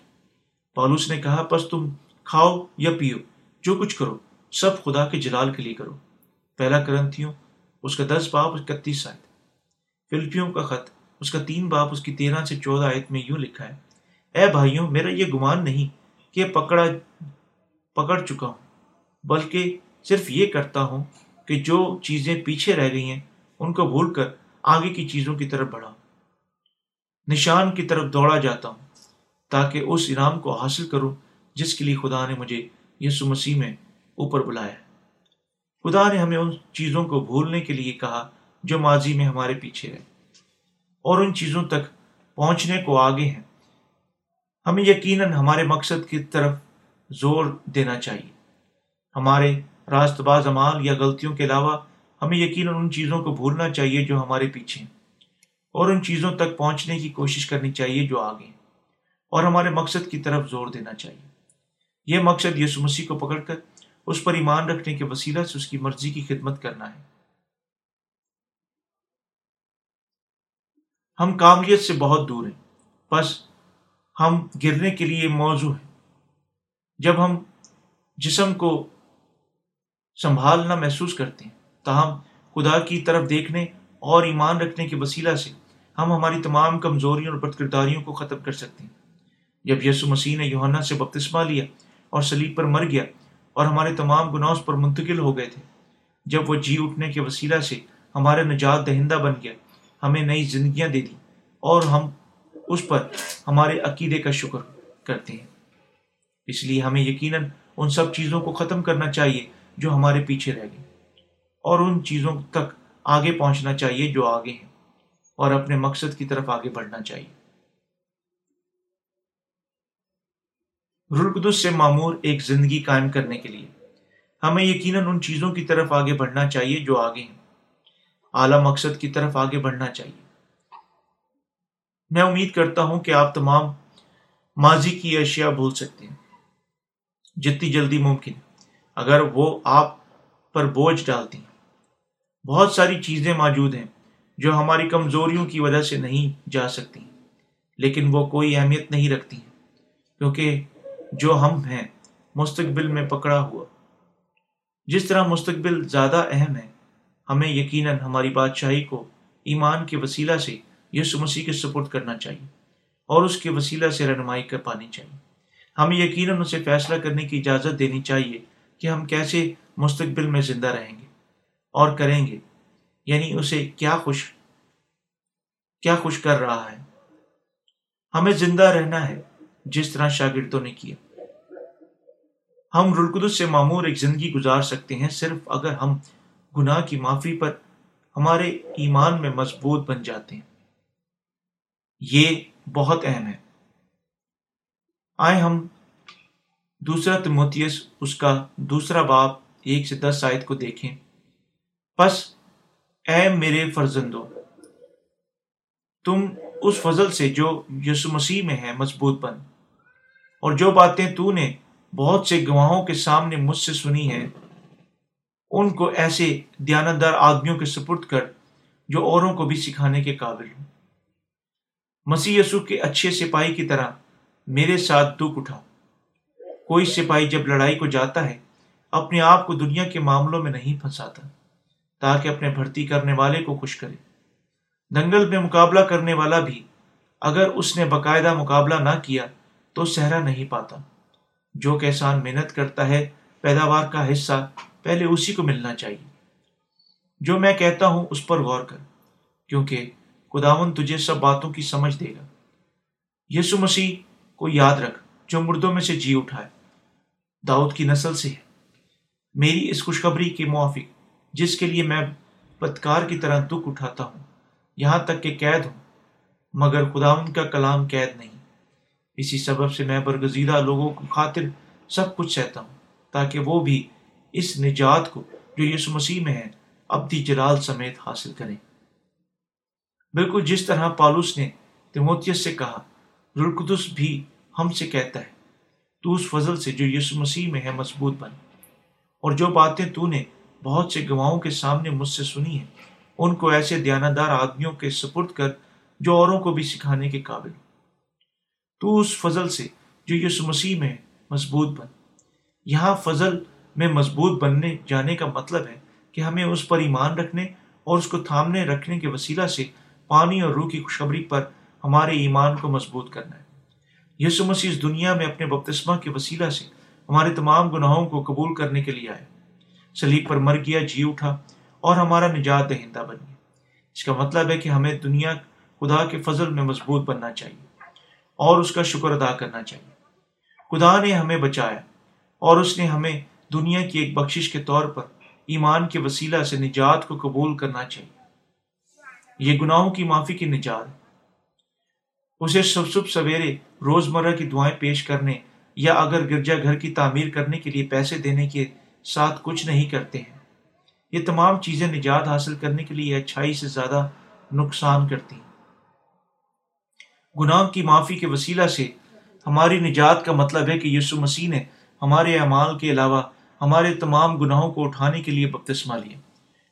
پالوس نے کہا بس تم کھاؤ یا پیو، جو کچھ کرو، سب خدا کے جلال کے لیے کرو۔ پہلا کرنتھیوں، اس کا دس، باپ، اکتیس آیت۔ فلپیوں کا خط۔ اس کا تین باپ اس کی تیرہ سے چودہ آیت میں یوں لکھا ہے، اے بھائیوں، میرا یہ گمان نہیں کہ پکڑا، پکڑ چکا ہوں، بلکہ صرف یہ کرتا ہوں کہ جو چیزیں پیچھے رہ گئی ہیں، ان کو بھول کر آگے کی چیزوں کی طرف بڑھا نشان کی طرف دوڑا جاتا ہوں تاکہ اس انعام کو حاصل کروں جس کے لیے خدا نے مجھے یسو مسیح میں اوپر بلایا خدا نے ہمیں ان چیزوں کو بھولنے کے لیے کہا جو ماضی میں ہمارے پیچھے ہے اور ان چیزوں تک پہنچنے کو آگے ہیں۔ ہمیں یقیناً ہمارے مقصد کی طرف زور دینا چاہیے۔ ہمارے راست باز امال یا غلطیوں کے علاوہ ہمیں یقیناً ان چیزوں کو بھولنا چاہیے جو ہمارے پیچھے ہیں اور ان چیزوں تک پہنچنے کی کوشش کرنی چاہیے جو آگے ہیں اور ہمارے مقصد کی طرف زور دینا چاہیے۔ یہ مقصد یسو مسیح کو پکڑ کر اس پر ایمان رکھنے کے وسیلہ سے اس کی مرضی کی خدمت کرنا ہے۔ ہم کاملیت سے بہت دور ہیں۔ بس ہم گرنے کے لیے موضوع ہیں جب ہم جسم کو سنبھالنا محسوس کرتے ہیں، تاہم خدا کی طرف دیکھنے اور ایمان رکھنے کے وسیلہ سے ہم ہماری تمام کمزوریوں اور بد کرداریوں کو ختم کر سکتے ہیں۔ جب یسو مسیح نے یوہنا سے بپتسمہ لیا اور سلیب پر مر گیا اور ہمارے تمام گناہ پر منتقل ہو گئے تھے، جب وہ جی اٹھنے کے وسیلہ سے ہمارے نجات دہندہ بن گیا ہمیں نئی زندگیاں دے دی اور ہم اس پر ہمارے عقیدے کا شکر کرتے ہیں۔ اس لیے ہمیں یقیناً ان سب چیزوں کو ختم کرنا چاہیے جو ہمارے پیچھے رہ گئے اور ان چیزوں تک آگے پہنچنا چاہیے جو آگے ہیں اور اپنے مقصد کی طرف آگے بڑھنا چاہیے۔ رلقدس سے معمور ایک زندگی قائم کرنے کے لیے ہمیں یقیناً ان چیزوں کی طرف آگے بڑھنا چاہیے جو آگے ہیں۔ اعلیٰ مقصد کی طرف آگے بڑھنا چاہیے۔ میں امید کرتا ہوں کہ آپ تمام ماضی کی اشیاء بھول سکتے ہیں، جتنی جلدی ممکن۔ اگر وہ آپ پر بوجھ ڈالتی ہیں، بہت ساری چیزیں موجود ہیں جو ہماری کمزوریوں کی وجہ سے نہیں جا سکتی لیکن وہ کوئی اہمیت نہیں رکھتی ہیں، کیونکہ جو ہم ہیں، مستقبل میں پکڑا ہوا۔ جس طرح مستقبل زیادہ اہم ہے ہمیں یقیناً ہماری بادشاہی کو ایمان کے وسیلہ سے یسو مسیح کے سپورٹ کرنا چاہیے اور اس کے وسیلہ سے رہنمائی کر پانی چاہیے۔ ہمیں یقیناً اسے فیصلہ کرنے کی اجازت دینی چاہیے کہ ہم کیسے مستقبل میں زندہ رہیں گے اور کریں گے۔ یعنی اسے کیا خوش کیا خوش کر رہا ہے۔ ہمیں زندہ رہنا ہے جس طرح شاگردوں نے کیا۔ ہم رلقدس سے معمور ایک زندگی گزار سکتے ہیں صرف اگر ہم گناہ کی معافی پر ہمارے ایمان میں مضبوط بن جاتے ہیں۔ یہ بہت اہم ہے۔ آئے ہم دوسرا تموتیس اس کا دوسرا باپ ایک سے دس آیت کو دیکھیں۔ پس، اے میرے فرزندوں، تم اس فضل سے جو یسو مسیح میں ہے، مضبوط بن۔ اور جو باتیں تو نے بہت سے گواہوں کے سامنے مجھ سے سنی ہیں ان کو ایسے دیانتدار آدمیوں کے سپرد کر جو اوروں کو بھی سکھانے کے قابل ہوں۔ مسیح یسو کے اچھے سپاہی کی طرح میرے ساتھ دکھ اٹھا کوئی سپاہی جب لڑائی کو جاتا ہے، اپنے آپ کو دنیا کے معاملوں میں نہیں پھنساتا، تاکہ اپنے بھرتی کرنے والے کو خوش کرے۔ دنگل میں مقابلہ کرنے والا بھی اگر اس نے باقاعدہ مقابلہ نہ کیا تو سہرا نہیں پاتا۔ جو کسان محنت کرتا ہے پیداوار کا حصہ پہلے اسی کو ملنا چاہیے۔ جو میں کہتا ہوں اس پر غور کر، کیونکہ خداون تجھے سب باتوں کی سمجھ دے گا۔ یسو مسیح کو یاد رکھ، جو مردوں میں سے جی اٹھائے داؤد کی نسل سے ہے۔ میری اس خوشخبری کے موافق، جس کے لیے میں بدکار کی طرح دکھ اٹھاتا ہوں، یہاں تک کہ قید ہوں۔ مگر خدا ان کا کلام قید نہیں۔ اسی سبب سے میں برگزیدہ لوگوں کو خاطر سب کچھ سہتا ہوں۔ تاکہ وہ بھی اس نجات کو جو یسو مسیح میں ہے ابدی جلال سمیت حاصل کریں۔ بالکل جس طرح پالوس نے تموتیس سے کہا رلقدس بھی ہم سے کہتا ہے، تو اس فضل سے جو یسو مسیح میں ہے مضبوط بن۔ اور جو باتیں تو نے بہت سے گواہوں کے سامنے مجھ سے سنی ہیں، ان کو ایسے دیانتدار آدمیوں کے سپرد کر جو اوروں کو بھی سکھانے کے قابل۔ تو اس فضل سے جو یسو مسیح میں مضبوط بن۔ یہاں فضل میں مضبوط بننے جانے کا مطلب ہے کہ ہمیں اس پر ایمان رکھنے اور اس کو تھامنے رکھنے کے وسیلہ سے پانی اور روح کی خوشخبری پر ہمارے ایمان کو مضبوط کرنا ہے۔ یسو مسیح اس دنیا میں اپنے بپتسمہ کے وسیلہ سے ہمارے تمام گناہوں کو قبول کرنے کے لیے آئے۔ سلیب پر مر گیا جی اٹھا اور ہمارا نجات دہندہ بن گیا اس کا مطلب ہے کہ ہمیں دنیا خدا کے فضل میں مضبوط بننا چاہیے اور اس کا شکر ادا کرنا چاہیے۔ خدا نے ہمیں بچایا۔ اور اس نے ہمیں دنیا کی ایک بخشش کے طور پر ایمان کے وسیلہ سے نجات کو قبول کرنا چاہیے۔ یہ گناہوں کی معافی کی نجات اسے سب سب سویرے روزمرہ کی دعائیں پیش کرنے یا اگر گرجا گھر کی تعمیر کرنے کے لیے پیسے دینے کے ساتھ کچھ نہیں کرتے ہیں۔ یہ تمام چیزیں نجات حاصل کرنے کے لیے اچھائی سے زیادہ نقصان کرتی ہیں۔ گناہ کی معافی کے وسیلہ سے ہماری نجات کا مطلب ہے کہ یسو مسیح نے ہمارے اعمال کے علاوہ ہمارے تمام گناہوں کو اٹھانے کے لیے بپتسمہ لیا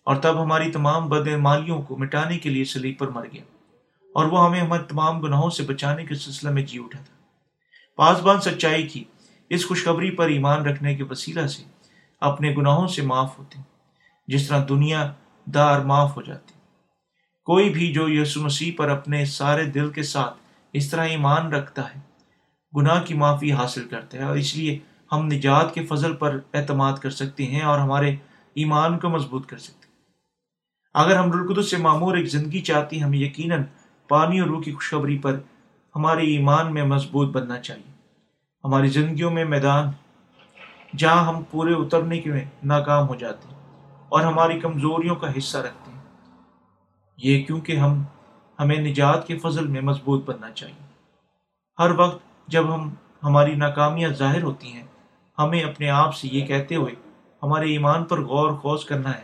اور تب ہماری تمام بد مالیوں کو مٹانے کے لیے سلیب پر مر گیا۔ اور وہ ہمیں ہمارے تمام گناہوں سے بچانے کے سلسلہ میں جی اٹھا تھا۔ پاسبان سچائی کی اس خوشخبری پر ایمان رکھنے کے وسیلہ سے اپنے گناہوں سے معاف ہوتے جس طرح دنیا دار معاف ہو جاتی کوئی بھی جو یسو مسیح پر اپنے سارے دل کے ساتھ اس طرح ایمان رکھتا ہے، گناہ کی معافی حاصل کرتا ہے۔ اور اس لیے ہم نجات کے فضل پر اعتماد کر سکتے ہیں اور ہمارے ایمان کو مضبوط کر سکتے ہیں۔ اگر ہم رلقدس سے معمور ایک زندگی چاہتی ہیں، ہمیں یقیناً پانی اور روح کی خوشخبری پر ہمارے ایمان میں مضبوط بننا چاہیے۔ ہماری زندگیوں میں میدان جہاں ہم پورے اترنے کے ناکام ہو جاتے ہیں اور ہماری کمزوریوں کا حصہ رکھتے ہیں۔ یہ کیونکہ ہم، ہمیں نجات کے فضل میں مضبوط بننا چاہیے۔ ہر وقت جب ہم، ہماری ناکامیاں ظاہر ہوتی ہیں ہمیں اپنے آپ سے یہ کہتے ہوئے ہمارے ایمان پر غور خوض کرنا ہے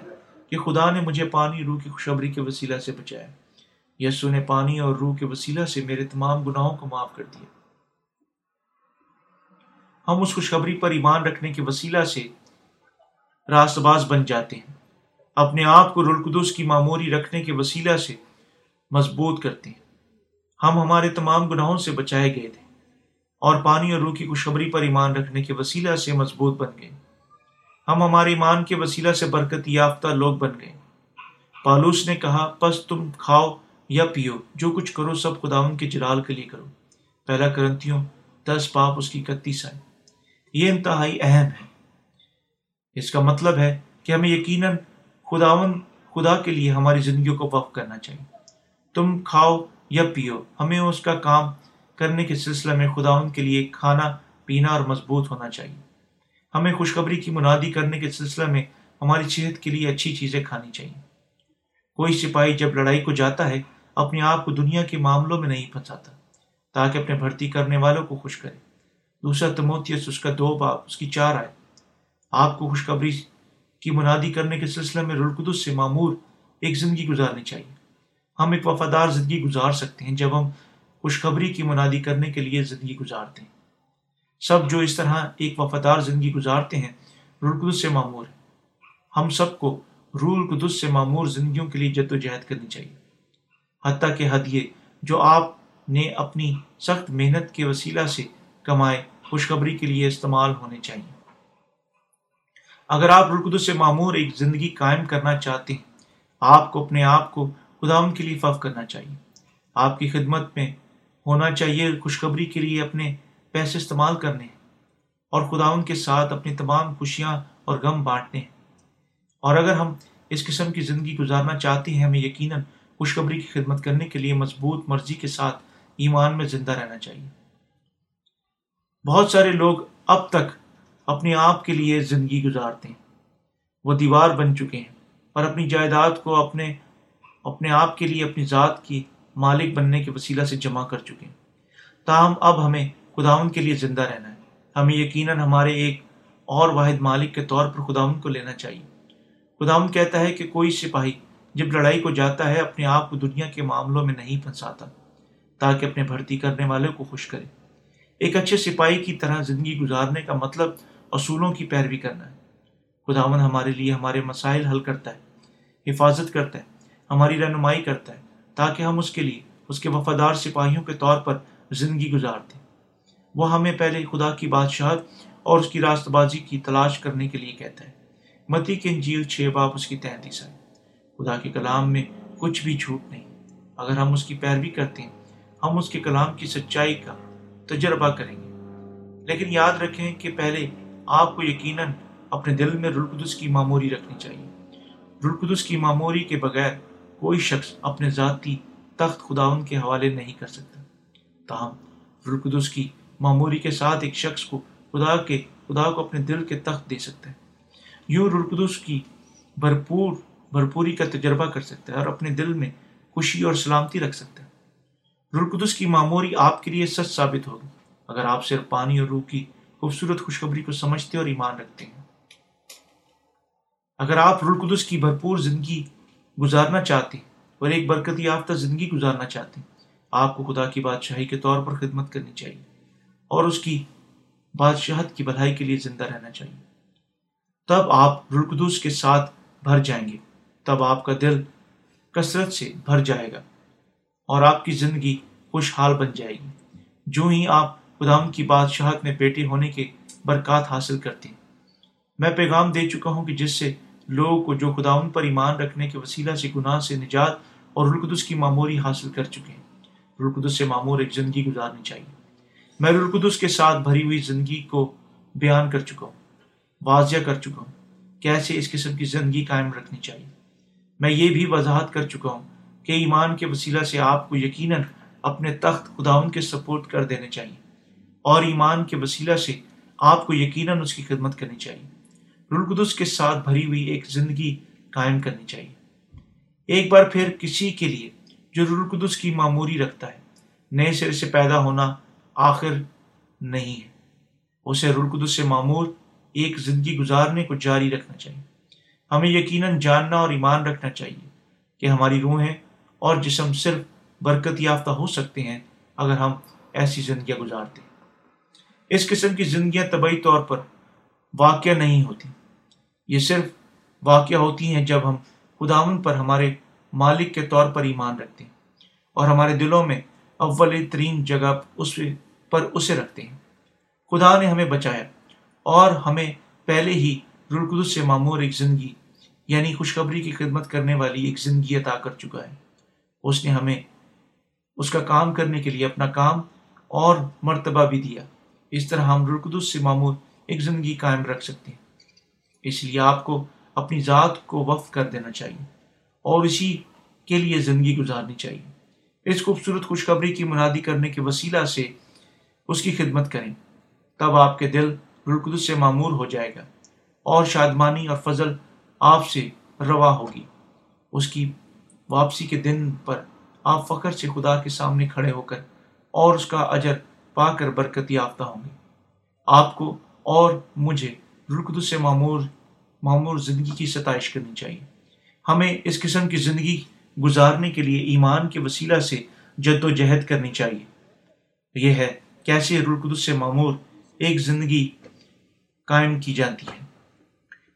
کہ خدا نے مجھے پانی روح کی خوشبری کے وسیلہ سے بچایا۔ یسو نے پانی اور روح کے وسیلہ سے میرے تمام گناہوں کو معاف کر دیا۔ ہم اس خوشخبری پر ایمان رکھنے کے وسیلہ سے راست باز بن جاتے ہیں۔ اپنے آپ کو رلقدس کی معموری رکھنے کے وسیلہ سے مضبوط کرتے ہیں۔ ہم ہمارے تمام گناہوں سے بچائے گئے تھے۔ اور پانی اور روح کی خوشخبری پر ایمان رکھنے کے وسیلہ سے مضبوط بن گئے۔ ہم ہمارے ایمان کے وسیلہ سے برکت یافتہ لوگ بن گئے۔ پالوس نے کہا، پس تم کھاؤ یا پیو، جو کچھ کرو سب خدا ان کے جلال کے لیے کرو۔ پہلا کرنتیوں دس پاپ اس کی اکتیس آئے یہ انتہائی اہم ہے۔ اس کا مطلب ہے کہ ہمیں یقیناً خداون خدا کے لیے ہماری زندگیوں کو وقف کرنا چاہیے۔ تم کھاؤ یا پیو، ہمیں اس کا کام کرنے کے سلسلہ میں خدا ان کے لیے کھانا، پینا اور مضبوط ہونا چاہیے۔ ہمیں خوشخبری کی منادی کرنے کے سلسلہ میں ہماری صحت کے لیے اچھی چیزیں کھانی چاہیے۔ کوئی سپاہی جب لڑائی کو جاتا ہے، اپنے آپ کو دنیا کے معاملوں میں نہیں پھنساتا، تاکہ اپنے بھرتی کرنے والوں کو خوش کرے۔ دوسرا، تموتیس، اس کا دو باپ، اس کی چار آئے آپ کو خوشخبری کی منادی کرنے کے سلسلے میں رلقدس سے معمور ایک زندگی گزارنی چاہیے۔ ہم ایک وفادار زندگی گزار سکتے ہیں جب ہم خوشخبری کی منادی کرنے کے لیے زندگی گزارتے ہیں۔ سب جو اس طرح ایک وفادار زندگی گزارتے ہیں، رول سے معمور ہے ہم سب کو رول قدس سے معمور زندگیوں کے لیے جد و جہد کرنی چاہیے۔ حتیٰ کہ حدیے جو آپ نے اپنی سخت محنت کے وسیلہ سے کمائے، خوشخبری کے لیے استعمال ہونے چاہیے۔ اگر آپ رلقدس سے معمور ایک زندگی قائم کرنا چاہتے ہیں، آپ کو اپنے آپ کو خداون کے لیے فف کرنا چاہیے۔ آپ کی خدمت میں ہونا چاہیے خوشخبری کے لیے اپنے پیسے استعمال کرنے اور خداون کے ساتھ اپنی تمام خوشیاں اور غم بانٹنے۔ اور اگر ہم اس قسم کی زندگی گزارنا چاہتے ہیں، ہمیں یقیناً خوشخبری کی خدمت کرنے کے لیے مضبوط مرضی کے ساتھ ایمان میں زندہ رہنا چاہیے۔ بہت سارے لوگ اب تک اپنے آپ کے لیے زندگی گزارتے ہیں۔ وہ دیوار بن چکے ہیں اور اپنی جائیداد کو اپنے اپنے آپ کے لیے، اپنی ذات کی مالک بننے کے وسیلہ سے جمع کر چکے ہیں۔ تاہم، اب ہمیں خداون کے لیے زندہ رہنا ہے۔ ہمیں یقیناً ہمارے ایک اور واحد مالک کے طور پر خداون کو لینا چاہیے۔ خداون کہتا ہے کہ کوئی سپاہی جب لڑائی کو جاتا ہے، اپنے آپ کو دنیا کے معاملوں میں نہیں پھنساتا، تاکہ اپنے بھرتی کرنے والے کو خوش کرے۔ ایک اچھے سپاہی کی طرح زندگی گزارنے کا مطلب اصولوں کی پیروی کرنا ہے۔ خداون ہمارے لیے ہمارے مسائل حل کرتا ہے، حفاظت کرتا ہے، ہماری رہنمائی کرتا ہے۔ تاکہ ہم اس کے لیے، اس کے وفادار سپاہیوں کے طور پر زندگی گزارتے وہ ہمیں پہلے خدا کی بادشاہت اور اس کی راست بازی کی تلاش کرنے کے لیے کہتا ہے۔ متی کے انجیل چھ باپ اس کی تینتیس ہے خدا کے کلام میں کچھ بھی جھوٹ نہیں۔ اگر ہم اس کی پیروی کرتے ہیں، ہم اس کے کلام کی سچائی کا تجربہ کریں گے۔ لیکن یاد رکھیں کہ پہلے آپ کو یقیناً اپنے دل میں رلقدس کی معموری رکھنی چاہیے۔ رلقدس کی معموری کے بغیر کوئی شخص اپنے ذاتی تخت خداون کے حوالے نہیں کر سکتا۔ تاہم رلقدس کی معموری کے ساتھ ایک شخص کو خدا کے، خدا کو اپنے دل کے تخت دے سکتا ہے۔ یوں رلقدس کی بھرپور، بھرپوری کا تجربہ کر سکتا ہے اور اپنے دل میں خوشی اور سلامتی رکھ سکتا ہے۔ رلقدس کی معموری آپ کے لیے سچ ثابت ہوگی۔ اگر آپ صرف پانی اور روح کی خوبصورت خوشخبری کو سمجھتے اور ایمان رکھتے ہیں۔ اگر آپ رلقدس کی بھرپور زندگی گزارنا چاہتے ہیں اور ایک برکت یافتہ زندگی گزارنا چاہتے ہیں آپ کو خدا کی بادشاہی کے طور پر خدمت کرنی چاہیے اور اس کی بادشاہت کی بھلائی کے لیے زندہ رہنا چاہیے۔ تب آپ رلقدوس کے ساتھ بھر جائیں گے۔ تب آپ کا دل کثرت سے بھر جائے گا اور آپ کی زندگی خوشحال بن جائے گی۔ جو ہی آپ خداون کی بادشاہت میں بیٹے ہونے کے برکات حاصل کرتے ہیں۔ میں پیغام دے چکا ہوں کہ جس سے لوگوں کو جو خداون پر ایمان رکھنے کے وسیلہ سے گناہ سے نجات اور رلقدس کی معموری حاصل کر چکے ہیں۔ رلقدس سے معمور ایک زندگی گزارنی چاہیے۔ میں رلقدس کے ساتھ بھری ہوئی زندگی کو بیان کر چکا ہوں، واضح کر چکا ہوں کیسے اس قسم کی زندگی قائم رکھنی چاہیے۔ میں یہ بھی وضاحت کر چکا ہوں کہ ایمان کے وسیلہ سے آپ کو یقیناً اپنے تخت خداون کے سپورٹ کر دینے چاہیے اور ایمان کے وسیلہ سے آپ کو یقیناً اس کی خدمت کرنی چاہیے۔ رلقدس کے ساتھ بھری ہوئی ایک زندگی قائم کرنی چاہیے۔ ایک بار پھر کسی کے لیے جو رلقدس کی معموری رکھتا ہے، نئے سرے سے پیدا ہونا آخر نہیں ہے۔ اسے رلقدس سے معمور ایک زندگی گزارنے کو جاری رکھنا چاہیے۔ ہمیں یقیناً جاننا اور ایمان رکھنا چاہیے کہ ہماری روحیں اور جسم صرف برکت یافتہ ہو سکتے ہیں اگر ہم ایسی زندگیاں گزارتے ہیں۔ اس قسم کی زندگیاں طبعی طور پر واقع نہیں ہوتی۔ یہ صرف واقع ہوتی ہیں جب ہم خداون پر ہمارے مالک کے طور پر ایمان رکھتے ہیں اور ہمارے دلوں میں اول ترین جگہ اس پر اسے رکھتے ہیں۔ خدا نے ہمیں بچایا اور ہمیں پہلے ہی رلقدس سے معمور ایک زندگی یعنی خوشخبری کی خدمت کرنے والی ایک زندگی عطا کر چکا ہے۔ اس نے ہمیں اس کا کام کرنے کے لیے اپنا کام اور مرتبہ بھی دیا۔ اس طرح ہم رلقدس سے معمور ایک زندگی قائم رکھ سکتے ہیں۔ اس لیے آپ کو اپنی ذات کو وقف کر دینا چاہیے اور اسی کے لیے زندگی گزارنی چاہیے۔ اس خوبصورت خوشخبری کی منادی کرنے کے وسیلہ سے اس کی خدمت کریں۔ تب آپ کے دل رلقدس سے معمور ہو جائے گا اور شادمانی اور فضل آپ سے روا ہوگی۔ اس کی واپسی کے دن پر آپ فخر سے خدا کے سامنے کھڑے ہو کر اور اس کا اجر پا کر برکت یافتہ ہوں گے۔ آپ کو اور مجھے رلقدس سے معمور معمور زندگی کی ستائش کرنی چاہیے۔ ہمیں اس قسم کی زندگی گزارنے کے لیے ایمان کے وسیلہ سے جد و جہد کرنی چاہیے۔ یہ ہے کیسے رلقدس سے معمور ایک زندگی قائم کی جاتی ہے۔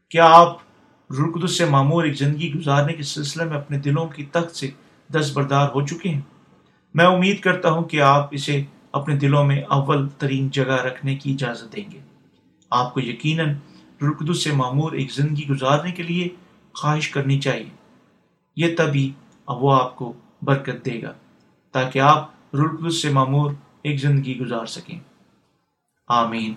کیا آپ رلقدس سے معمور ایک زندگی گزارنے کے سلسلے میں اپنے دلوں کی تخت سے دستبردار ہو چکے ہیں؟ میں امید کرتا ہوں کہ آپ اسے اپنے دلوں میں اول ترین جگہ رکھنے کی اجازت دیں گے۔ آپ کو یقیناً رلقدس سے معمور ایک زندگی گزارنے کے لیے خواہش کرنی چاہیے۔ یہ تبھی وہ آپ کو برکت دے گا تاکہ آپ رلقدس سے معمور ایک زندگی گزار سکیں۔ آمین۔